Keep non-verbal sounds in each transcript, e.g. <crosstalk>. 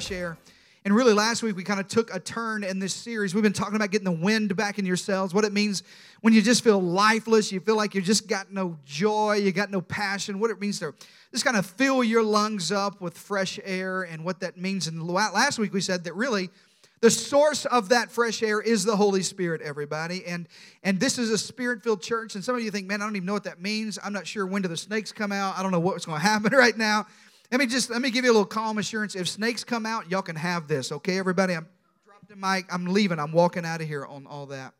Fresh Air. And really, last week we kind of took a turn in this series. We've been talking about getting the wind back in your cells, what it means when you just feel lifeless, you feel like you just got no joy, you got no passion, what it means to just kind of fill your lungs up with fresh air and what that means. And last week we said that really the source of that fresh air is the Holy Spirit, everybody. And, and this is a spirit filled church. And some of you think, man, I don't even know what that means. I'm not sure when do the snakes come out. I don't know what's going <laughs> to happen right now. Let me just let me give you a little calm assurance. If snakes come out, y'all can have this, okay, everybody? I'm dropping the mic. I'm leaving. I'm walking out of here on all that.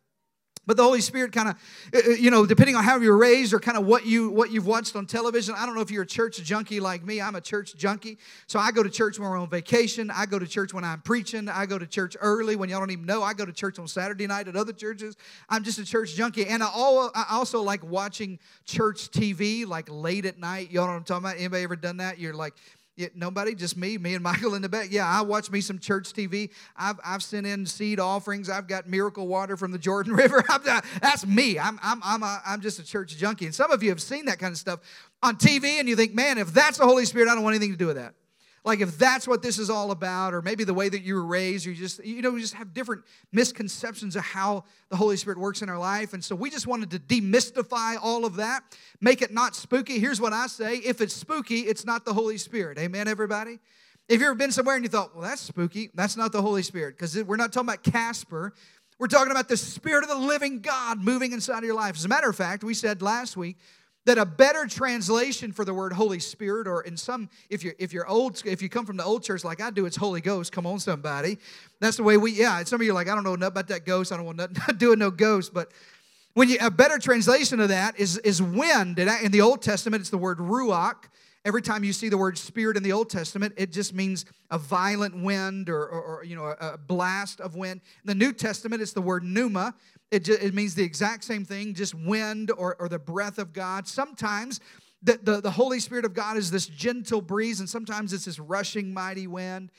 But the Holy Spirit kind of, uh, uh, you know, depending on how you were raised or kind of what you what you've watched on television. I don't know if you're a church junkie like me. I'm a church junkie, so I go to church when we're on vacation. I go to church when I'm preaching. I go to church early when y'all don't even know. I go to church on Saturday night at other churches. I'm just a church junkie, and I, I also like watching church TV like late at night. Y'all know what I'm talking about? Anybody ever done that? You're like yeah, nobody, just me, me and Michael in the back. Yeah, I watch me some church TV. I've, I've sent in seed offerings. I've got miracle water from the Jordan <laughs> River. that's me. I'm, I'm, I'm, a, I'm just a church junkie. And some of you have seen that kind of stuff on TV, and you think, man, if that's the Holy Spirit, I don't want anything to do with that. Like if that's what this is all about, or maybe the way that you were raised, or you just, you know, just have different misconceptions of how the Holy Spirit works in our life. And so we just wanted to demystify all of that, make it not spooky. Here's what I say if it's spooky, it's not the Holy Spirit. Amen, everybody? If you've ever been somewhere and you thought, well, that's spooky, that's not the Holy Spirit, because we're not talking about Casper. We're talking about the Spirit of the living God moving inside of your life. As a matter of fact, we said last week that a better translation for the word Holy Spirit, or in some, if you're if you're old, if you come from the old church like I do, it's Holy Ghost. Come on, somebody. That's the way we. Yeah, some of you are like, I don't know nothing about that ghost. I don't want nothing <laughs> doing no ghost. But when you a better translation of that is is wind. and In the Old Testament, it's the word ruach. Every time you see the word spirit in the Old Testament, it just means a violent wind or, or, or you know a, a, blast of wind. In the New Testament, it's the word pneuma. It, just, it means the exact same thing, just wind or, or the breath of God. Sometimes the, the, the Holy Spirit of God is this gentle breeze, and sometimes it's this rushing, mighty wind.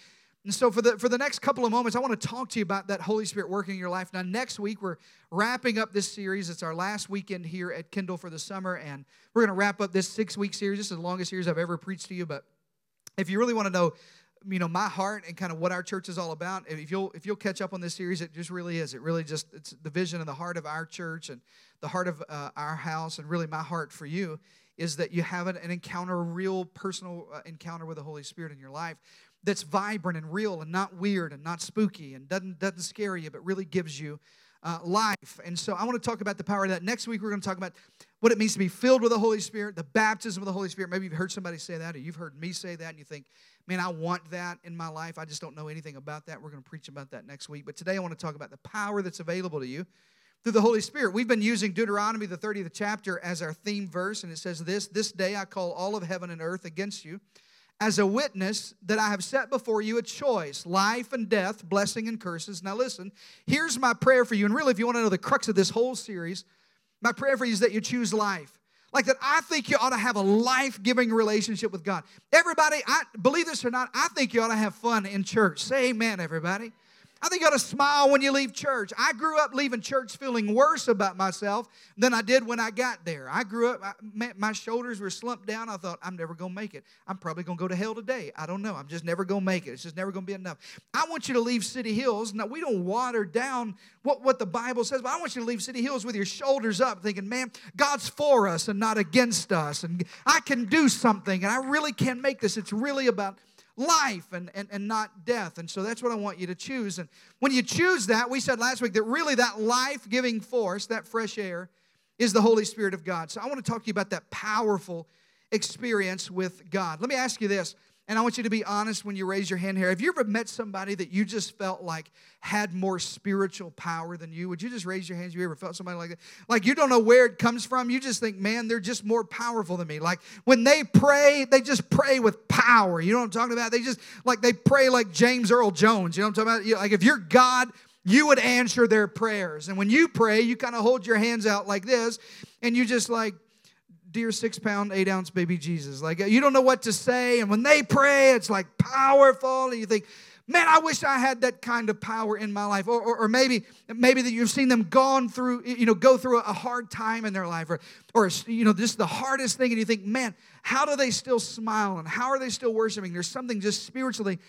And so, for the, for the next couple of moments, I want to talk to you about that Holy Spirit working in your life. Now, next week, we're wrapping up this series. It's our last weekend here at Kindle for the summer, and we're going to wrap up this six week series. This is the longest series I've ever preached to you. But if you really want to know you know my heart and kind of what our church is all about if you'll if you'll catch up on this series it just really is it really just it's the vision and the heart of our church and the heart of uh, our house and really my heart for you is that you have an, encounter a real personal uh, encounter with the holy spirit in your life that's vibrant and real and not weird and not spooky and doesn't doesn't scare you but really gives you uh, life. And so I want to talk about the power of that. Next week, we're going to talk about what it means to be filled with the Holy Spirit, the baptism of the Holy Spirit. Maybe you've heard somebody say that, or you've heard me say that, and you think, man, I want that in my life. I just don't know anything about that. We're going to preach about that next week. But today, I want to talk about the power that's available to you through the Holy Spirit. We've been using Deuteronomy, the 30th chapter, as our theme verse, and it says this This day I call all of heaven and earth against you as a witness that I have set before you a choice, life and death, blessing and curses. Now, listen, here's my prayer for you. And really, if you want to know the crux of this whole series, my prayer for you is that you choose life. Like that, I think you ought to have a life giving relationship with God. Everybody, I believe this or not, I think you ought to have fun in church. Say amen, everybody. I think you ought to smile when you leave church. I grew up leaving church feeling worse about myself than I did when I got there. I grew up, I, my shoulders were slumped down. I thought, I'm never going to make it. I'm probably going to go to hell today. I don't know. I'm just never going to make it. It's just never going to be enough. I want you to leave City Hills. Now, we don't water down what, what the Bible says, but I want you to leave City Hills with your shoulders up, thinking, man, God's for us and not against us. And I can do something, and I really can make this. It's really about life and, and, and not death. And so that's what I want you to choose. And when you choose that, we said last week that really that life giving force, that fresh air, is the Holy Spirit of God. So I want to talk to you about that powerful experience with God. Let me ask you this and I want you to be honest when you raise your hand here. Have you ever met somebody that you just felt like had more spiritual power than you? Would you just raise your hands? You ever felt somebody like that? Like you don't know where it comes from. You just think, man, they're just more powerful than me. Like when they pray, they just pray with power. You know what I'm talking about? They just like they pray like James Earl Jones. You know what I'm talking about? Like if you're God, you would answer their prayers. And when you pray, you kind of hold your hands out like this, and you just like dear six pound, eight ounce baby Jesus. Like you don't know what to say. And when they pray, it's like powerful. And you think, man, I wish I had that kind of power in my life. Or, or, or, maybe, maybe that you've seen them gone through, you know, go through a hard time in their life, or, or you know, just the hardest thing, and you think, man, how do they still smile and how are they still worshiping? There's something just spiritually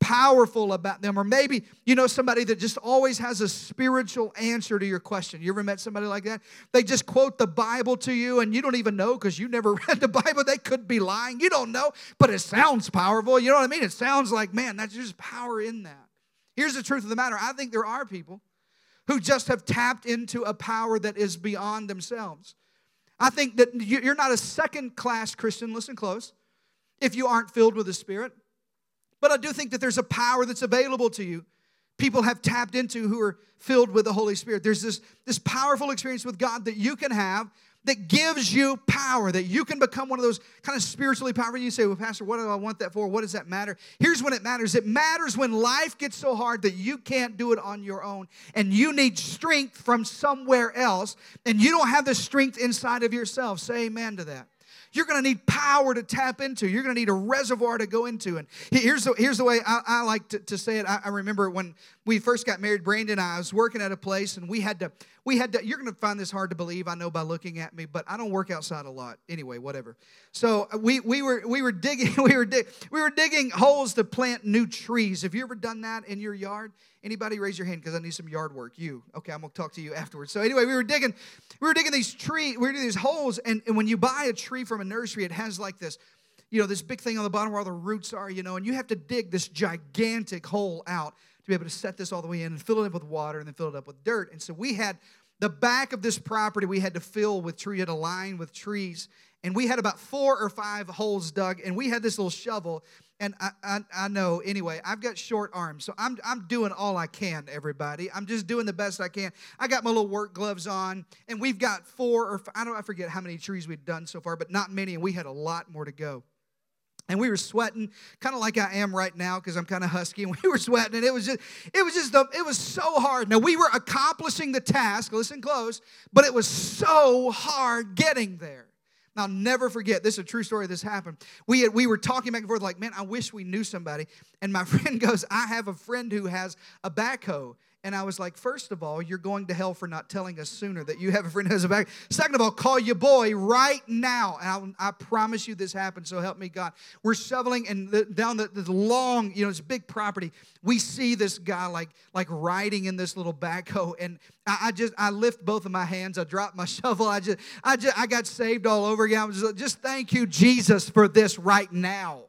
powerful about them. Or maybe you know somebody that just always has a spiritual answer to your question. You ever met somebody like that? They just quote the Bible to you and you don't even know because you never <laughs> read the Bible. They could be lying. You don't know, but it sounds powerful. You know what I mean? It sounds like, man, that's just power in that. Here's the truth of the matter I think there are people who just have tapped into a power that is beyond themselves. I think that you're not a second class Christian, listen close, if you aren't filled with the Spirit. But I do think that there's a power that's available to you. People have tapped into who are filled with the Holy Spirit. There's this, this powerful experience with God that you can have that gives you power, that you can become one of those kind of spiritually powerful. You say, Well, Pastor, what do I want that for? What does that matter? Here's when it matters it matters when life gets so hard that you can't do it on your own and you need strength from somewhere else and you don't have the strength inside of yourself. Say amen to that. You're going to need power to tap into. You're going to need a reservoir to go into. And here's the, here's the way I, I like to, to, say it. I, I, remember when we first got married, Brandon and I, I was working at a place and we had to, we had to, you're going to find this hard to believe, I know by looking at me, but I don't work outside a lot. Anyway, whatever. So uh, we, we, were, we, were digging, <laughs> we, were dig, we were digging holes to plant new trees. Have you ever done that in your yard? Anybody raise your hand because I need some yard work. You. Okay, I'm gonna talk to you afterwards. So anyway, we were digging, we were digging these tree, we were digging these holes, and, and when you buy a tree from a nursery, it has like this, you know, this big thing on the bottom where all the roots are, you know, and you have to dig this gigantic hole out to be able to set this all the way in and fill it up with water and then fill it up with dirt. And so we had the back of this property we had to fill with tree, had a line with trees. And we had about four or five holes dug, and we had this little shovel and I, I, I, know anyway i've got short arms so I'm, I'm doing all i can everybody i'm just doing the best i can i got my little work gloves on and we've got four or i don't i forget how many trees we've done so far but not many and we had a lot more to go and we were sweating kind of like i am right now because i'm kind of husky and <laughs> we were sweating and it was just it was just it was so hard now we were accomplishing the task listen close but it was so hard getting there I'll never forget. This is a true story. This happened. We had, we were talking back and forth, like, man, I wish we knew somebody. And my <laughs> friend goes, I have a friend who has a backhoe. And I was like, first of all, you're going to hell for not telling us sooner that you have a friend who has a back. Second of all, call your boy right now. And I, I promise you this happened, so help me God. We're shoveling and the, down the, the long, you know, it's big property. We see this guy like, like riding in this little backhoe. And I, I just, I lift both of my hands. I drop my <laughs> shovel. I just, I just, I got saved all over again. I was just, just thank you, Jesus, for this right now.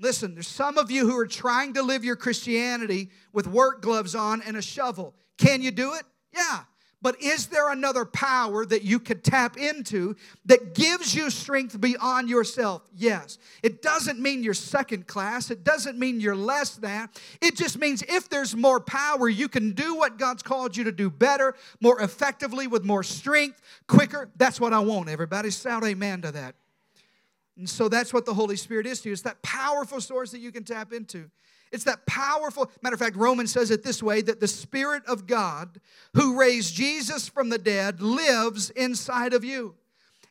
Listen, there's some of you who are trying to live your Christianity with work gloves on and a shovel. Can you do it? Yeah. But is there another power that you could tap into that gives you strength beyond yourself? Yes. It doesn't mean you're second class. It doesn't mean you're less than. It just means if there's more power, you can do what God's called you to do better, more effectively, with more strength, quicker. That's what I want. Everybody shout amen to that. And so that's what the Holy Spirit is to you. It's that powerful source that you can tap into. It's that powerful, matter of fact, Romans says it this way that the Spirit of God who raised Jesus from the dead lives inside of you.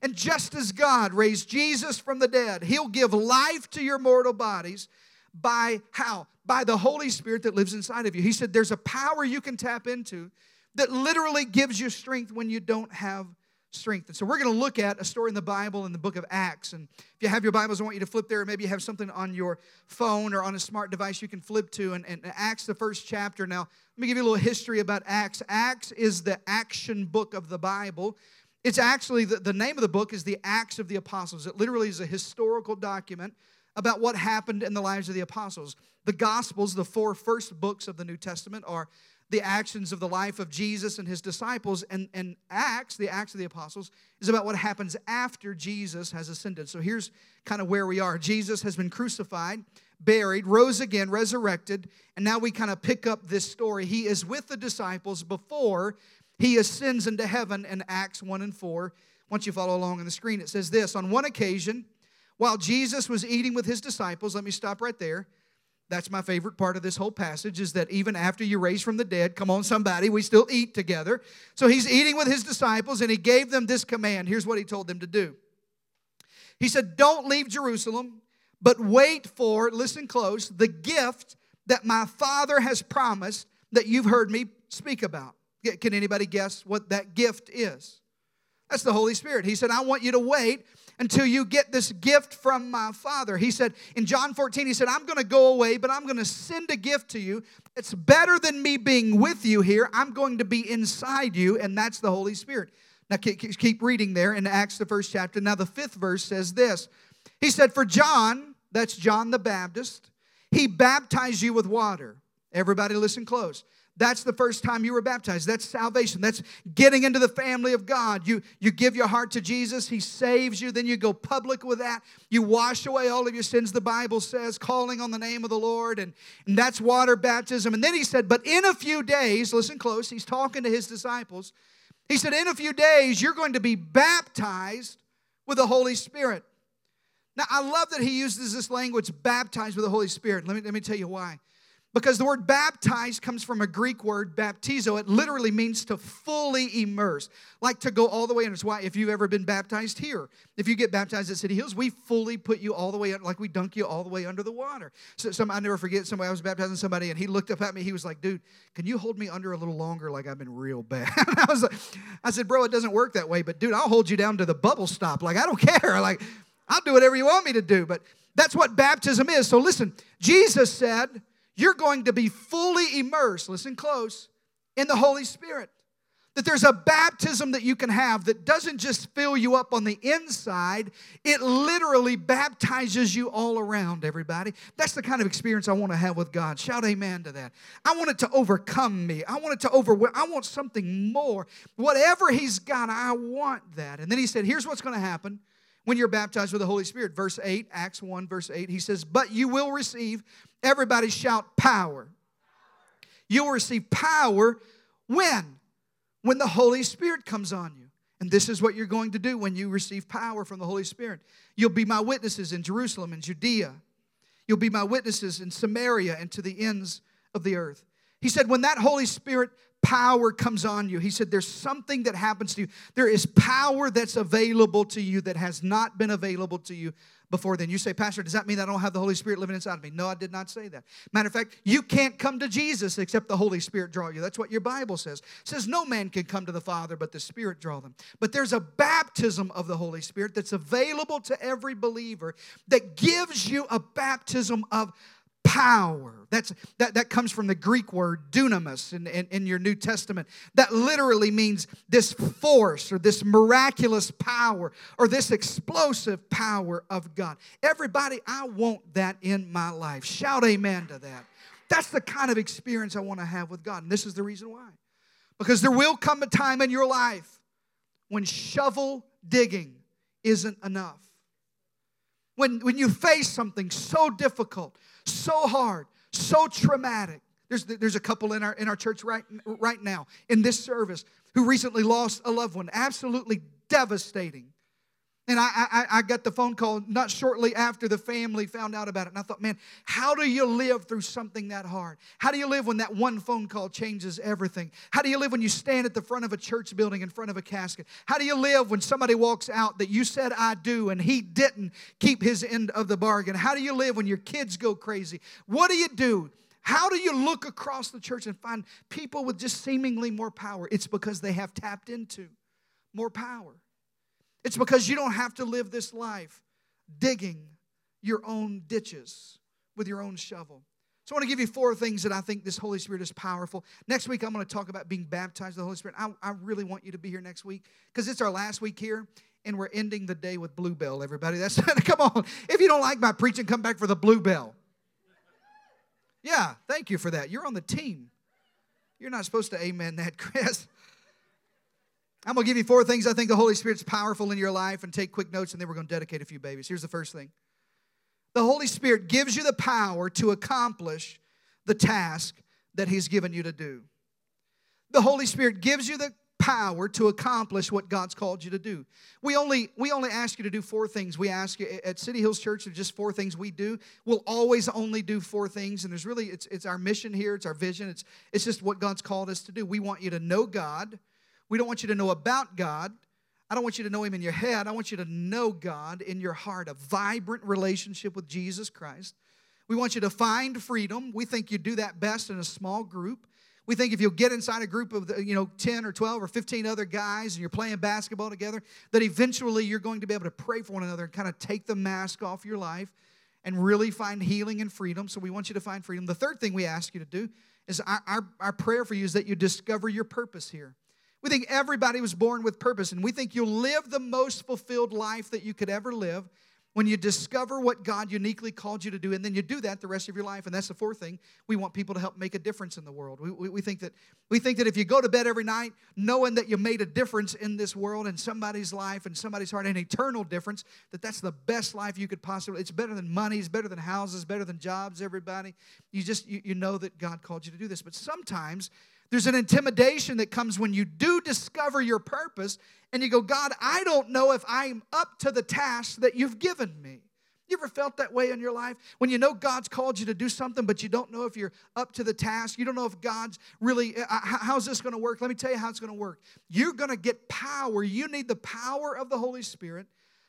And just as God raised Jesus from the dead, He'll give life to your mortal bodies by how? By the Holy Spirit that lives inside of you. He said there's a power you can tap into that literally gives you strength when you don't have strength. And so we're going to look at a story in the Bible in the book of Acts. And if you have your Bibles, I want you to flip there. Maybe you have something on your phone or on a smart device you can flip to. And, and Acts, the first chapter. Now, let me give you a little history about Acts. Acts is the action book of the Bible. It's actually, the, the name of the book is the Acts of the Apostles. It literally is a historical document about what happened in the lives of the apostles. The Gospels, the four first books of the New Testament, are the actions of the life of Jesus and his disciples. And, and Acts, the Acts of the Apostles, is about what happens after Jesus has ascended. So here's kind of where we are Jesus has been crucified, buried, rose again, resurrected, and now we kind of pick up this story. He is with the disciples before he ascends into heaven in Acts 1 and 4. Once you follow along on the screen, it says this On one occasion, while Jesus was eating with his disciples, let me stop right there. That's my favorite part of this whole passage is that even after you raise from the dead, come on, somebody, we still eat together. So he's eating with his disciples and he gave them this command. Here's what he told them to do He said, Don't leave Jerusalem, but wait for, listen close, the gift that my Father has promised that you've heard me speak about. Can anybody guess what that gift is? That's the Holy Spirit. He said, I want you to wait until you get this gift from my Father. He said in John 14, He said, I'm going to go away, but I'm going to send a gift to you. It's better than me being with you here. I'm going to be inside you, and that's the Holy Spirit. Now, keep reading there in Acts, the first chapter. Now, the fifth verse says this He said, For John, that's John the Baptist, he baptized you with water. Everybody, listen close. That's the first time you were baptized. That's salvation. That's getting into the family of God. You, you give your heart to Jesus, He saves you, then you go public with that. You wash away all of your sins, the Bible says, calling on the name of the Lord, and, and that's water baptism. And then He said, But in a few days, listen close, He's talking to His disciples. He said, In a few days, you're going to be baptized with the Holy Spirit. Now, I love that he uses this language, baptized with the Holy Spirit. Let me, let me tell you why. Because the word baptized comes from a Greek word, baptizo. It literally means to fully immerse, like to go all the way in. It's why, if you've ever been baptized here, if you get baptized at City Hills, we fully put you all the way, like we dunk you all the way under the water. So, some, I never forget somebody, I was baptizing somebody, and he looked up at me. He was like, dude, can you hold me under a little longer? Like I've been real bad. <laughs> I was like, I said, bro, it doesn't work that way, but dude, I'll hold you down to the bubble stop. Like, I don't <laughs> care. Like, I'll do whatever you want me to do. But that's what baptism is. So listen, Jesus said, you're going to be fully immersed, listen close, in the Holy Spirit. That there's a baptism that you can have that doesn't just fill you up on the inside, it literally baptizes you all around, everybody. That's the kind of experience I want to have with God. Shout amen to that. I want it to overcome me. I want it to overwhelm. I want something more. Whatever He's got, I want that. And then He said, Here's what's going to happen when you're baptized with the Holy Spirit. Verse 8, Acts 1, verse 8, He says, But you will receive Everybody shout power. You'll receive power when? When the Holy Spirit comes on you. And this is what you're going to do when you receive power from the Holy Spirit. You'll be my witnesses in Jerusalem and Judea. You'll be my witnesses in Samaria and to the ends of the earth. He said, when that Holy Spirit power comes on you, he said, there's something that happens to you. There is power that's available to you that has not been available to you before then. You say, Pastor, does that mean I don't have the Holy Spirit living inside of me? No, I did not say that. Matter of fact, you can't come to Jesus except the Holy Spirit draw you. That's what your Bible says. It says no man can come to the Father but the Spirit draw them. But there's a baptism of the Holy Spirit that's available to every believer that gives you a baptism of power. That's, that, that comes from the Greek word dunamis in, in, in, your New Testament. That literally means this force or this miraculous power or this explosive power of God. Everybody, I want that in my life. Shout amen to that. That's the kind of experience I want to have with God. And this is the reason why. Because there will come a time in your life when shovel digging isn't enough. When, when you face something so difficult, so hard, so traumatic. There's, there's a couple in our, in our church right, right now in this service who recently lost a loved one. Absolutely devastating. And I, I, I, got the phone call not shortly after the family found out about it. And I thought, man, how do you live through something that hard? How do you live when that one phone call changes everything? How do you live when you stand at the front of a church building in front of a casket? How do you live when somebody walks out that you said, I do, and he didn't keep his end of the bargain? How do you live when your kids go crazy? What do you do? How do you look across the church and find people with just seemingly more power? It's because they have tapped into more power. It's because you don't have to live this life digging your own ditches with your own shovel. So I want to give you four things that I think this Holy Spirit is powerful. Next week, I'm going to talk about being baptized with the Holy Spirit. I, I really want you to be here next week because it's our last week here and we're ending the day with Blue Bell, everybody. That's <laughs> come on. If you don't like my preaching, come back for the Blue Bell. Yeah, thank you for that. You're on the team. You're not supposed to amen that, <laughs> Chris. I'm going to give you four things I think the Holy Spirit's powerful in your life and take quick notes, and then we're going to dedicate a few babies. Here's the first thing the Holy Spirit gives you the power to accomplish the task that He's given you to do. The Holy Spirit gives you the power to accomplish what God's called you to do. We only we only ask you to do four things. We ask you at City Hills Church, there's just four things we do. We'll always only do four things, and there's really it's it's our mission here, it's our vision, it's it's just what God's called us to do. We want you to know God. We don't want you to know about God. I don't want you to know Him in your head. I want you to know God in your heart, a vibrant relationship with Jesus Christ. We want you to find freedom. We think you do that best in a small group. We think if you'll get inside a group of, you know, 10 or 12 or 15 other guys and you're playing basketball together, that eventually you're going to be able to pray for one another and kind of take the mask off your life and really find healing and freedom. So we want you to find freedom. The third thing we ask you to do is our, our, our prayer for you is that you discover your purpose here. We think everybody was born with purpose, and we think you'll live the most fulfilled life that you could ever live when you discover what God uniquely called you to do, and then you do that the rest of your life. And that's the fourth thing. We want people to help make a difference in the world. We, we, we, think that, we think that if you go to bed every night knowing that you made a difference in this world and somebody's life and somebody's heart, an eternal difference, that that's the best life you could possibly. It's better than money, it's better than houses, better than jobs, everybody. You just, you, you know that God called you to do this. But sometimes there's an intimidation that comes when you do discover your purpose and you go, God, I don't know if I'm up to the task that you've given me. You ever felt that way in your life? When you know God's called you to do something, but you don't know if you're up to the task. You don't know if God's really, uh, how's this going to work? Let me tell you how it's going to work. You're going to get power. You need the power of the Holy Spirit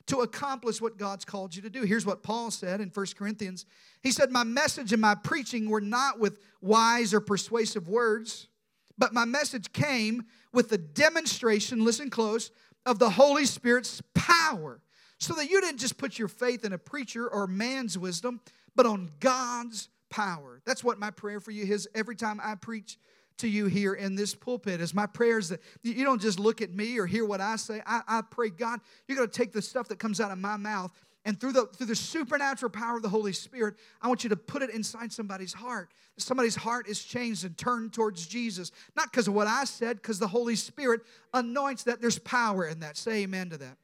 to accomplish what God's called you to do. Here's what Paul said in 1 Corinthians. He said, My message and my preaching were not with wise or persuasive words but my message came with the demonstration, listen close, of the Holy Spirit's power. So that you didn't just put your faith in a preacher or man's wisdom, but on God's power. That's what my prayer for you is every time I preach to you here in this pulpit is my prayers that you don't just look at me or hear what I say. I, I pray, God, you're going to take the stuff that comes out of my mouth and through the, through the supernatural power of the Holy Spirit, I want you to put it inside somebody's heart. Somebody's heart is changed and turned towards Jesus. Not because of what I said, because the Holy Spirit anoints that. There's power in that. Say amen to that.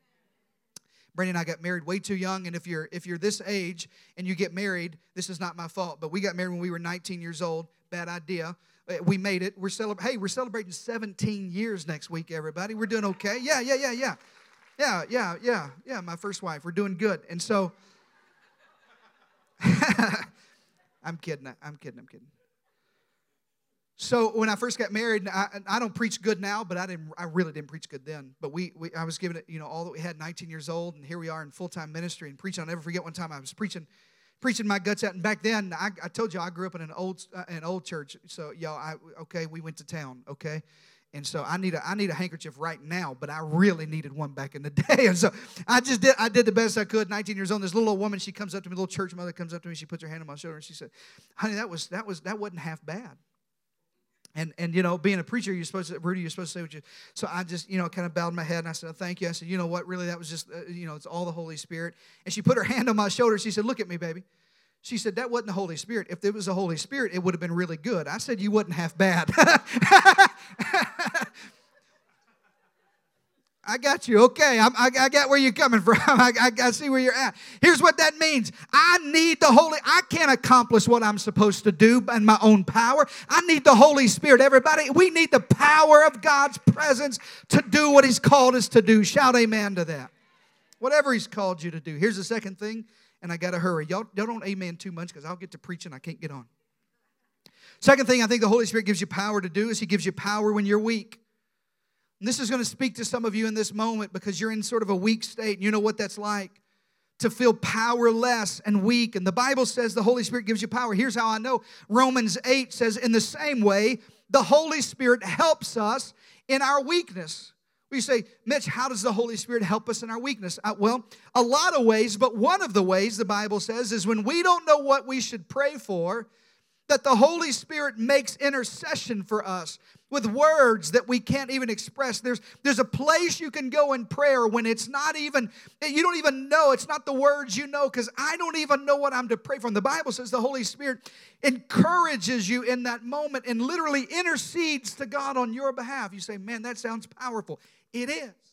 Brandy and I got married way too young, and if you're if you're this age and you get married, this is not my fault. But we got married when we were 19 years old. Bad idea. Uh, we made it. We're celebrating. Hey, we're celebrating 17 years next week, everybody. We're doing okay. Yeah, yeah, yeah, yeah. Yeah, yeah, yeah, yeah, my first wife. We're doing good. And so, <laughs> I'm kidding. I'm kidding. I'm kidding. So when I first got married, I, I don't preach good now, but I didn't. I really didn't preach good then. But we, we I was giving it, you know, all that we had. 19 years old, and here we are in full time ministry and preaching. I'll never forget one time I was preaching, preaching my guts out. And back then, I, I told you I grew up in an old uh, an old church. So y'all, I okay, we went to town. Okay, and so I need a I need a handkerchief right now, but I really needed one back in the <laughs> day. And so I just did I did the best I could. 19 years old. This little old woman, she comes up to me, little church mother comes up to me, she puts her hand on my shoulder and she said, Honey, that was that was that wasn't half bad. And and you know, being a preacher, you're supposed to Rudy, you're supposed to say what you. So I just you know kind of bowed my head and I said, oh, "Thank you." I said, "You know what? Really, that was just uh, you know it's all the Holy Spirit." And she put her hand on my shoulder. She said, "Look at me, baby." She said, That wasn't the Holy Spirit. If it was the Holy Spirit, it would have been really good. I said, You wasn't half bad. <laughs> I got you. Okay, I, I, I got where you're coming <laughs> from. I, I, I see where you're at. Here's what that means I need the Holy, I can't accomplish what I'm supposed to do in my own power. I need the Holy Spirit. Everybody, we need the power of God's presence to do what He's called us to do. Shout amen to that. Whatever He's called you to do. Here's the second thing, and I got to hurry. Y'all, y'all don't amen too much because I'll get to preaching. I can't get on. Second thing I think the Holy Spirit gives you power to do is He gives you power when you're weak. And this is going to speak to some of you in this moment because you're in sort of a weak state and you know what that's like to feel powerless and weak. And the Bible says the Holy Spirit gives you power. Here's how I know Romans 8 says, in the same way, the Holy Spirit helps us in our weakness. We say, Mitch, how does the Holy Spirit help us in our weakness? Uh, well, a lot of ways, but one of the ways the Bible says is when we don't know what we should pray for, that the Holy Spirit makes intercession for us with words that we can't even express. There's, there's a place you can go in prayer when it's not even, you don't even know, it's not the words you know, because I don't even know what I'm to pray from. The Bible says the Holy Spirit encourages you in that moment and literally intercedes to God on your behalf. You say, man, that sounds powerful. It is.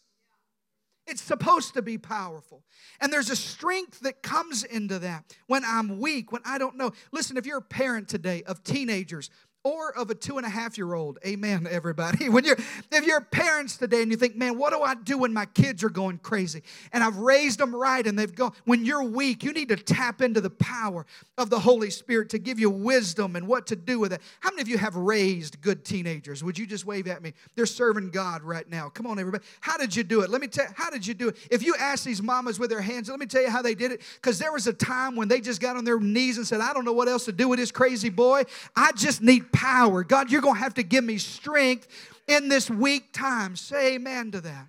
It's supposed to be powerful. And there's a strength that comes into that when I'm weak, when I don't know. Listen, if you're a parent today of teenagers, or of a two and a half year old. Amen, everybody. <laughs> When you're if you're parents today and you think, man, what do I do when my kids are going crazy? And I've raised them right and they've gone. When you're weak, you need to tap into the power of the Holy Spirit to give you wisdom and what to do with it. How many of you have raised good teenagers? Would you just wave at me? They're serving God right now. Come on, everybody. How did you do it? Let me tell how did you do it? If you ask these mamas with their hands, let me tell you how they did it. Because there was a time when they just got on their knees and said, I don't know what else to do with this crazy boy. I just need power. God, you're going to have to give me strength in this weak time. Say amen to that.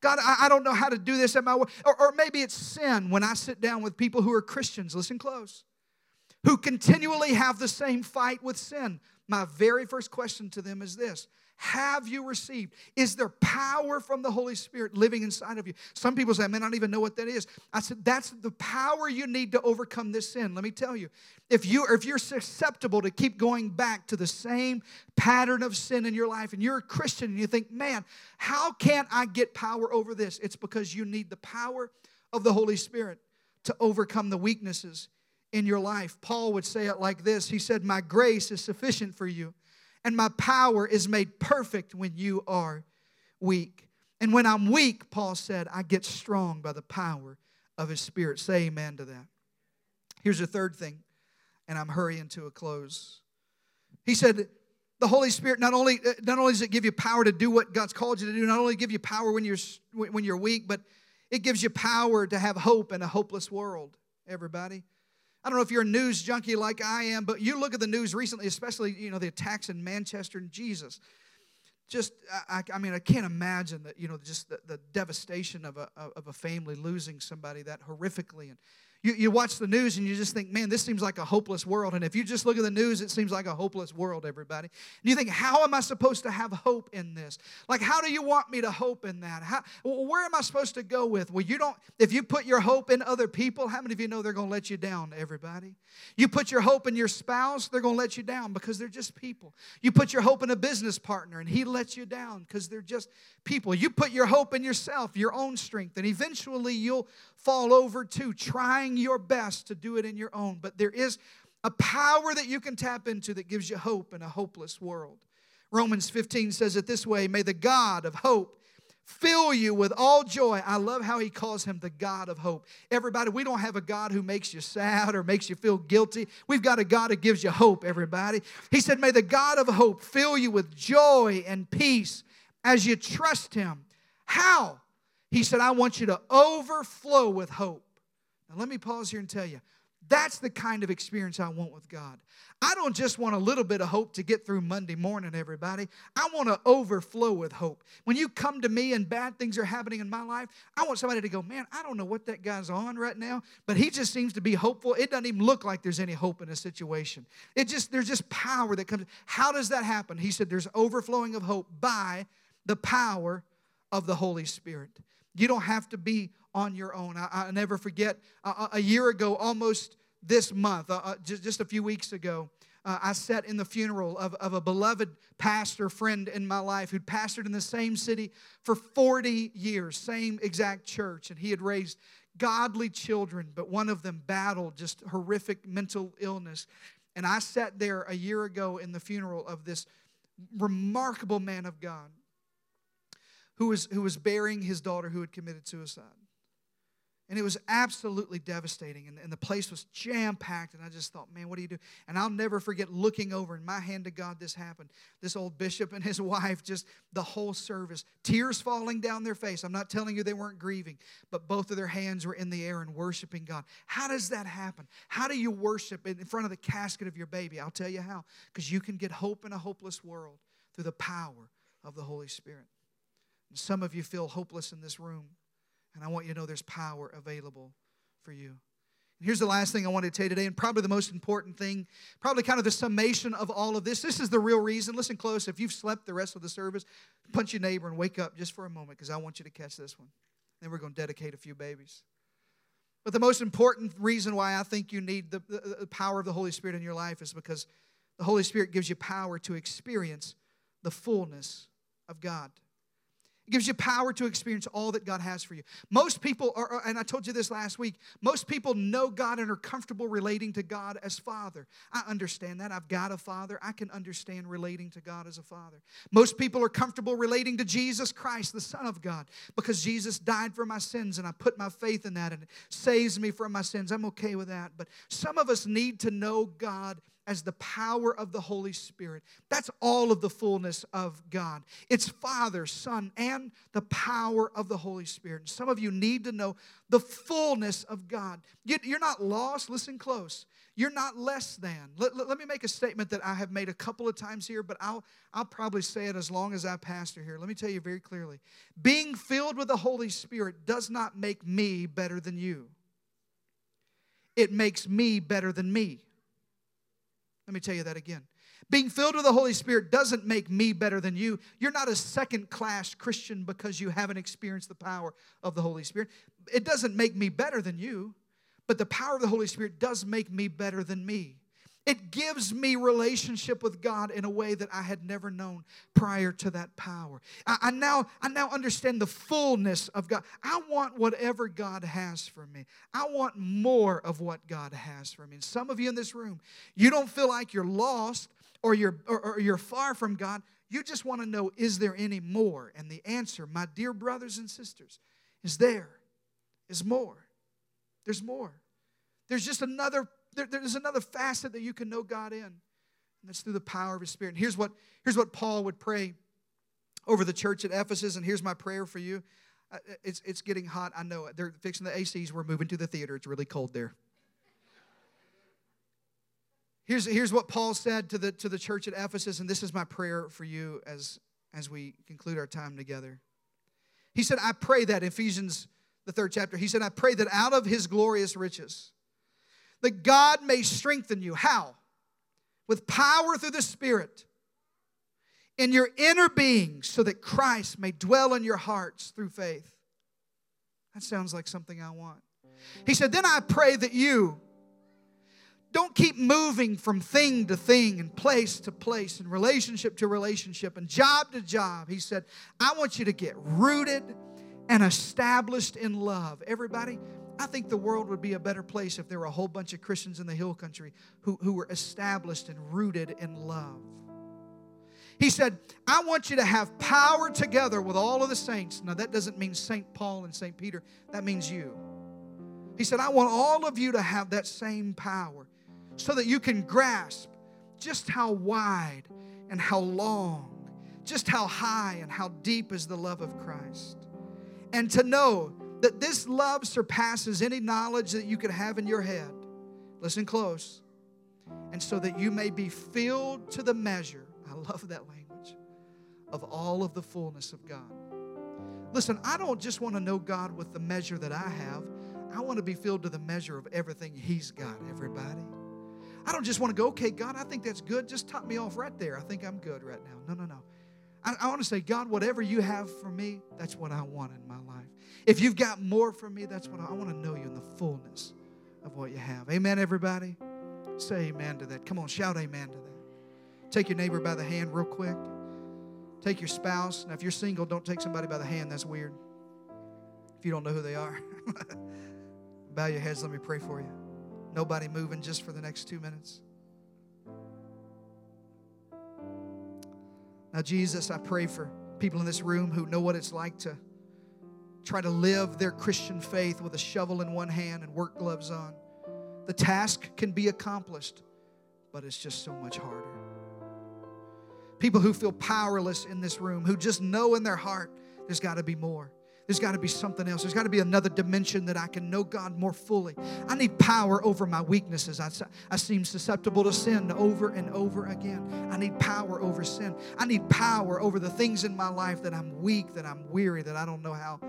God, I, I don't know how to do this at my way. Or, or maybe it's sin when I sit down with people who are Christians. Listen close. Who continually have the same fight with sin. My very first question to them is this have you received? Is there power from the Holy Spirit living inside of you? Some people say, man, I don't even know what that is. I said, that's the power you need to overcome this sin. Let me tell you, if, you, if you're susceptible to keep going back to the same pattern of sin in your life and you're a Christian and you think, man, how can I get power over this? It's because you need the power of the Holy Spirit to overcome the weaknesses in your life. Paul would say it like this He said, My grace is sufficient for you and my power is made perfect when you are weak. And when I'm weak, Paul said, I get strong by the power of his spirit. Say amen to that. Here's the third thing, and I'm hurrying to a close. He said, the Holy Spirit not only not only does it give you power to do what God's called you to do, not only give you power when you're when you're weak, but it gives you power to have hope in a hopeless world. Everybody, I don't know if you're a news junkie like I am, but you look at the news recently, especially you know the attacks in Manchester and Jesus. Just, I, I mean, I can't imagine that you know just the, the devastation of a of a family losing somebody that horrifically, and you, you watch the news and you just think, man, this seems like a hopeless world. And if you just look at the news, it seems like a hopeless world, everybody. And you think, how am I supposed to have hope in this? Like, how do you want me to hope in that? How, where am I supposed to go with? Well, you don't, if you put your hope in other people, how many of you know they're going to let you down, everybody? You put your hope in your spouse, they're going to let you down because they're just people. You put your hope in a business partner and he lets you down because they're just people. You put your hope in yourself, your own strength, and eventually you'll fall over too, trying your best to do it in your own. But there is a power that you can tap into that gives you hope in a hopeless world. Romans 15 says it this way May the God of hope fill you with all joy. I love how he calls him the God of hope. Everybody, we don't have a God who makes you sad or makes you feel guilty. We've got a God who gives you hope, everybody. He said, May the God of hope fill you with joy and peace as you trust him. How? He said, I want you to overflow with hope. Now, let me pause here and tell you that's the kind of experience I want with God. I don't just want a little bit of hope to get through Monday morning, everybody. I want to overflow with hope. When you come to me and bad things are happening in my life, I want somebody to go, Man, I don't know what that guy's on right now, but he just seems to be hopeful. It doesn't even look like there's any hope in a situation. It just, there's just power that comes. How does that happen? He said, There's overflowing of hope by the power of the Holy Spirit. You don't have to be on your own. I, I never forget uh, a year ago, almost this month, uh, uh, just, just a few weeks ago, uh, I sat in the funeral of, of a beloved pastor friend in my life who'd pastored in the same city for 40 years, same exact church, and he had raised godly children, but one of them battled just horrific mental illness. And I sat there a year ago in the funeral of this remarkable man of God who was, who was burying his daughter who had committed suicide. And it was absolutely devastating. And, and the place was jam packed. And I just thought, man, what do you do? And I'll never forget looking over, and my hand to God, this happened. This old bishop and his <laughs> wife, just the whole service, tears falling down their face. I'm not telling you they weren't grieving, but both of their hands were in the air and worshiping God. How does that happen? How do you worship in front of the casket of your baby? I'll tell you how. Because you can get hope in a hopeless world through the power of the Holy Spirit. And some of you feel hopeless in this room, and I want you to know there's power available for you. And here's the last thing I want to tell you today, and probably the most important thing, probably kind of the summation of all of this. This is the real reason. Listen close. If you've slept the rest of the service, punch your neighbor and wake up just for a moment because I want you to catch this one. Then we're going to dedicate a few babies. But the most important reason why I think you need the, the, the power of the Holy Spirit in your life is because the Holy Spirit gives you power to experience the fullness of God. It gives you power to experience all that God has for you. Most people are, and I told you this last week, most people know God and are comfortable relating to God as Father. I understand that. I've got a Father. I can understand relating to God as a Father. Most people are comfortable relating to Jesus Christ, the Son of God, because Jesus died for my sins and I put my faith in that and it saves me from my sins. I'm okay with that. But some of us need to know God as the power of the Holy Spirit. That's all of the fullness of God. It's Father, Son, and the power of the Holy Spirit. And some of you need to know the fullness of God. You're not lost, listen close. You're not less than. Let, let, let, me make a statement that I have made a couple of times here, but I'll, I'll probably say it as long as I pastor here. Let me tell you very clearly being filled with the Holy Spirit does not make me better than you, it makes me better than me. Let me tell you that again. Being filled with the Holy Spirit doesn't make me better than you. You're not a second class Christian because you haven't experienced the power of the Holy Spirit. It doesn't make me better than you, but the power of the Holy Spirit does make me better than me. It gives me relationship with God in a way that I had never known prior to that power. I, I, now, I now understand the fullness of God. I want whatever God has for me. I want more of what God has for me. And some of you in this room, you don't feel like you're lost or you're, or, or you're far from God. You just want to know, is there any more? And the answer, my dear brothers and sisters, is there is more. There's more. There's just another there, there's another facet that you can know God in, and that's through the power of His Spirit. And here's what, here's what Paul would pray over the church at Ephesus, and here's my prayer for you. Uh, it's, it's getting hot, I know it. They're fixing the ACs. We're moving to the theater. It's really cold there. Here's, here's what Paul said to the, to the church at Ephesus, and this is my prayer for you as, as we conclude our time together. He said, I pray that, Ephesians, the third chapter, he said, I pray that out of his glorious riches, that God may strengthen you. How? With power through the Spirit in your inner being, so that Christ may dwell in your hearts through faith. That sounds like something I want. He said, Then I pray that you don't keep moving from thing to thing and place to place and relationship to relationship and job to job. He said, I want you to get rooted and established in love. Everybody, I think the world would be a better place if there were a whole bunch of Christians in the hill country who, who were established and rooted in love. He said, I want you to have power together with all of the saints. Now, that doesn't mean St. Paul and St. Peter, that means you. He said, I want all of you to have that same power so that you can grasp just how wide and how long, just how high and how deep is the love of Christ. And to know that this love surpasses any knowledge that you could have in your head. Listen close. And so that you may be filled to the measure, <laughs> I love that language, of all of the fullness of God. Listen, I don't just want to know God with the measure that I have, I want to be filled to the measure of everything He's got, everybody. I don't just want to go, okay, God, I think that's good. Just top me off right there. I think I'm good right now. No, no, no. I, I want to say, God, whatever you have for me, that's what I want in my life. If you've got more for me, that's what I, I want to know you in the fullness of what you have. Amen, everybody? Say amen to that. Come on, shout amen to that. Take your neighbor by the hand real quick. Take your spouse. Now, if you're single, don't take somebody by the hand. That's weird. If you don't know who they are, <laughs> bow your heads. Let me pray for you. Nobody moving just for the next two minutes. Now, Jesus, I pray for people in this room who know what it's like to try to live their Christian faith with a shovel in one hand and work gloves on. The task can be accomplished, but it's just so much harder. People who feel powerless in this room, who just know in their heart there's got to be more. There's got to be something else. There's got to be another dimension that I can know God more fully. I need power over my weaknesses. I, I seem susceptible to sin over and over again. I need power over sin. I need power over the things in my life that I'm weak, that I'm weary, that I don't know how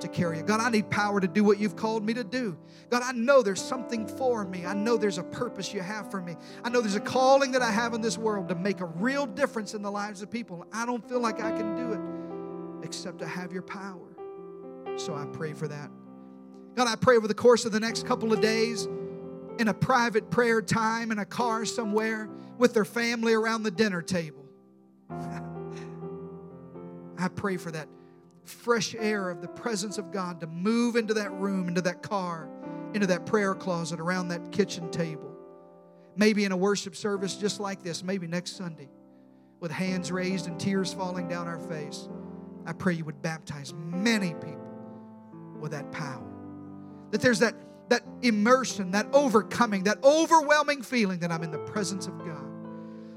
to carry. God, I need power to do what you've called me to do. God, I know there's something for me. I know there's a purpose you have for me. I know there's a calling that I have in this world to make a real difference in the lives of people. I don't feel like I can do it except to have your power. So I pray for that. God, I pray over the course of the next couple of days in a private prayer time in a car somewhere with their family around the dinner table. <laughs> I pray for that fresh air of the presence of God to move into that room, into that car, into that prayer closet, around that kitchen table. Maybe in a worship service just like this, maybe next Sunday, with hands raised and tears falling down our face. I pray you would baptize many people with that power. That there's that, that immersion, that overcoming, that overwhelming feeling that I'm in the presence of God.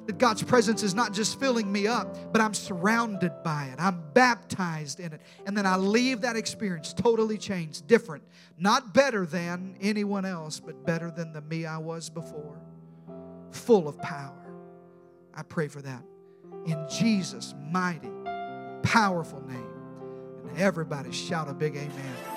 That God's presence is not just filling me up, but I'm surrounded by it. I'm baptized in it. And then I leave that experience totally changed, different, not better than anyone else, but better than the me I was before, full of power. I pray for that. In Jesus' mighty, powerful name. And everybody shout a big amen.